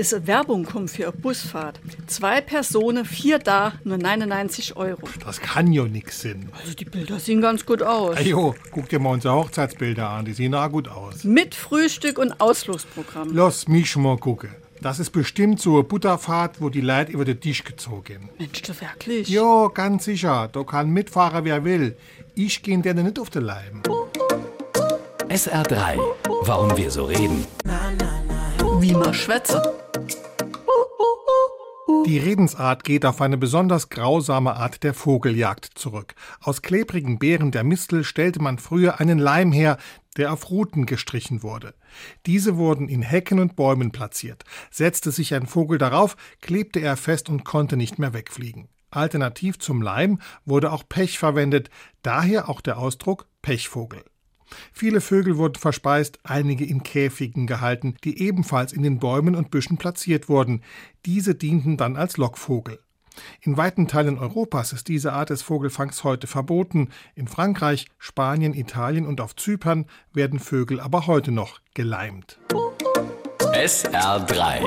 ist Werbung kommen für eine Busfahrt. Zwei Personen, vier da, nur 99 Euro. Das kann ja nix sein. Also die Bilder sehen ganz gut aus. Ajo, guck dir mal unsere Hochzeitsbilder an, die sehen auch gut aus. Mit Frühstück und Ausflugsprogramm. Lass mich mal gucken. Das ist bestimmt so eine Butterfahrt, wo die Leute über den Tisch gezogen. Mensch, du wirklich? Ja, ganz sicher. Da kann mitfahren, wer will. Ich gehe denen nicht auf den Leim. SR3. Warum wir so reden. Wie man schwätze. Die Redensart geht auf eine besonders grausame Art der Vogeljagd zurück. Aus klebrigen Beeren der Mistel stellte man früher einen Leim her, der auf Ruten gestrichen wurde. Diese wurden in Hecken und Bäumen platziert. Setzte sich ein Vogel darauf, klebte er fest und konnte nicht mehr wegfliegen. Alternativ zum Leim wurde auch Pech verwendet, daher auch der Ausdruck Pechvogel. Viele Vögel wurden verspeist, einige in Käfigen gehalten, die ebenfalls in den Bäumen und Büschen platziert wurden. Diese dienten dann als Lockvogel. In weiten Teilen Europas ist diese Art des Vogelfangs heute verboten. In Frankreich, Spanien, Italien und auf Zypern werden Vögel aber heute noch geleimt. SR3.